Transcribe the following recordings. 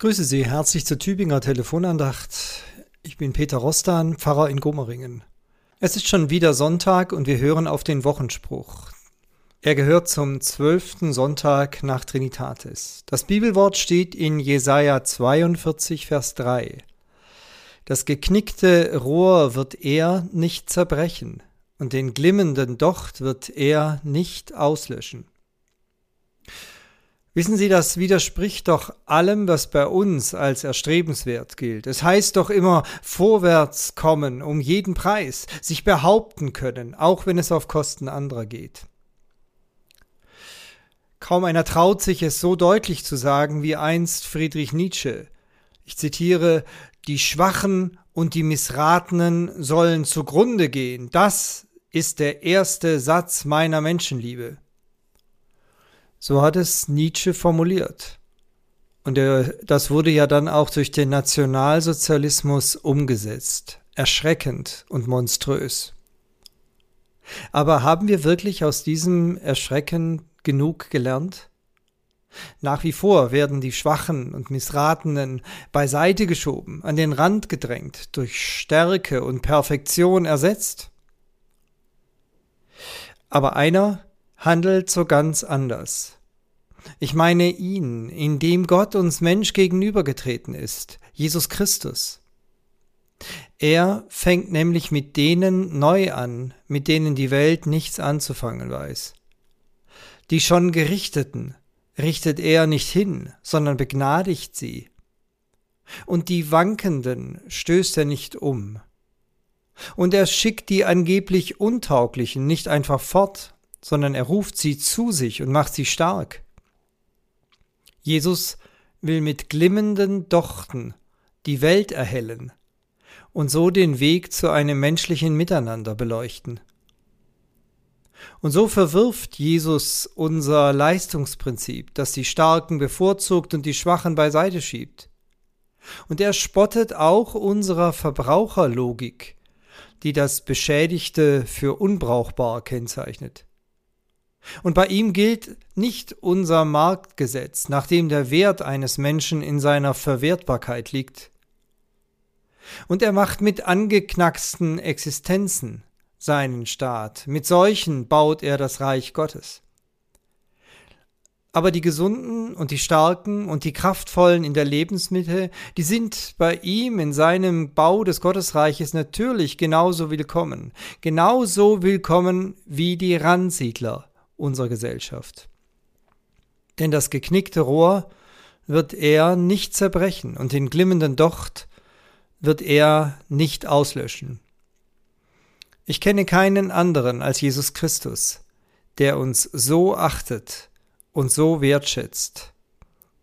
grüße Sie herzlich zur Tübinger Telefonandacht. Ich bin Peter Rostan, Pfarrer in Gommeringen. Es ist schon wieder Sonntag und wir hören auf den Wochenspruch. Er gehört zum zwölften Sonntag nach Trinitatis. Das Bibelwort steht in Jesaja 42, Vers 3. Das geknickte Rohr wird er nicht zerbrechen und den glimmenden Docht wird er nicht auslöschen. Wissen Sie, das widerspricht doch allem, was bei uns als erstrebenswert gilt. Es heißt doch immer vorwärts kommen, um jeden Preis, sich behaupten können, auch wenn es auf Kosten anderer geht. Kaum einer traut sich es so deutlich zu sagen wie einst Friedrich Nietzsche. Ich zitiere, die Schwachen und die Missratenen sollen zugrunde gehen. Das ist der erste Satz meiner Menschenliebe. So hat es Nietzsche formuliert. Und das wurde ja dann auch durch den Nationalsozialismus umgesetzt. Erschreckend und monströs. Aber haben wir wirklich aus diesem Erschrecken genug gelernt? Nach wie vor werden die Schwachen und Missratenen beiseite geschoben, an den Rand gedrängt, durch Stärke und Perfektion ersetzt. Aber einer handelt so ganz anders. Ich meine ihn, in dem Gott uns Mensch gegenübergetreten ist, Jesus Christus. Er fängt nämlich mit denen neu an, mit denen die Welt nichts anzufangen weiß. Die schon Gerichteten richtet er nicht hin, sondern begnadigt sie. Und die Wankenden stößt er nicht um. Und er schickt die angeblich Untauglichen nicht einfach fort, sondern er ruft sie zu sich und macht sie stark. Jesus will mit glimmenden Dochten die Welt erhellen und so den Weg zu einem menschlichen Miteinander beleuchten. Und so verwirft Jesus unser Leistungsprinzip, das die Starken bevorzugt und die Schwachen beiseite schiebt. Und er spottet auch unserer Verbraucherlogik, die das Beschädigte für unbrauchbar kennzeichnet. Und bei ihm gilt nicht unser Marktgesetz, nach dem der Wert eines Menschen in seiner Verwertbarkeit liegt. Und er macht mit angeknacksten Existenzen seinen Staat, mit solchen baut er das Reich Gottes. Aber die Gesunden und die Starken und die Kraftvollen in der Lebensmitte, die sind bei ihm in seinem Bau des Gottesreiches natürlich genauso willkommen, genauso willkommen wie die Randsiedler unserer Gesellschaft. Denn das geknickte Rohr wird er nicht zerbrechen und den glimmenden Docht wird er nicht auslöschen. Ich kenne keinen anderen als Jesus Christus, der uns so achtet und so wertschätzt,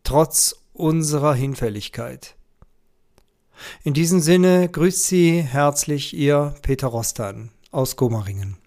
trotz unserer Hinfälligkeit. In diesem Sinne grüßt Sie herzlich Ihr Peter Rostan aus Gomaringen.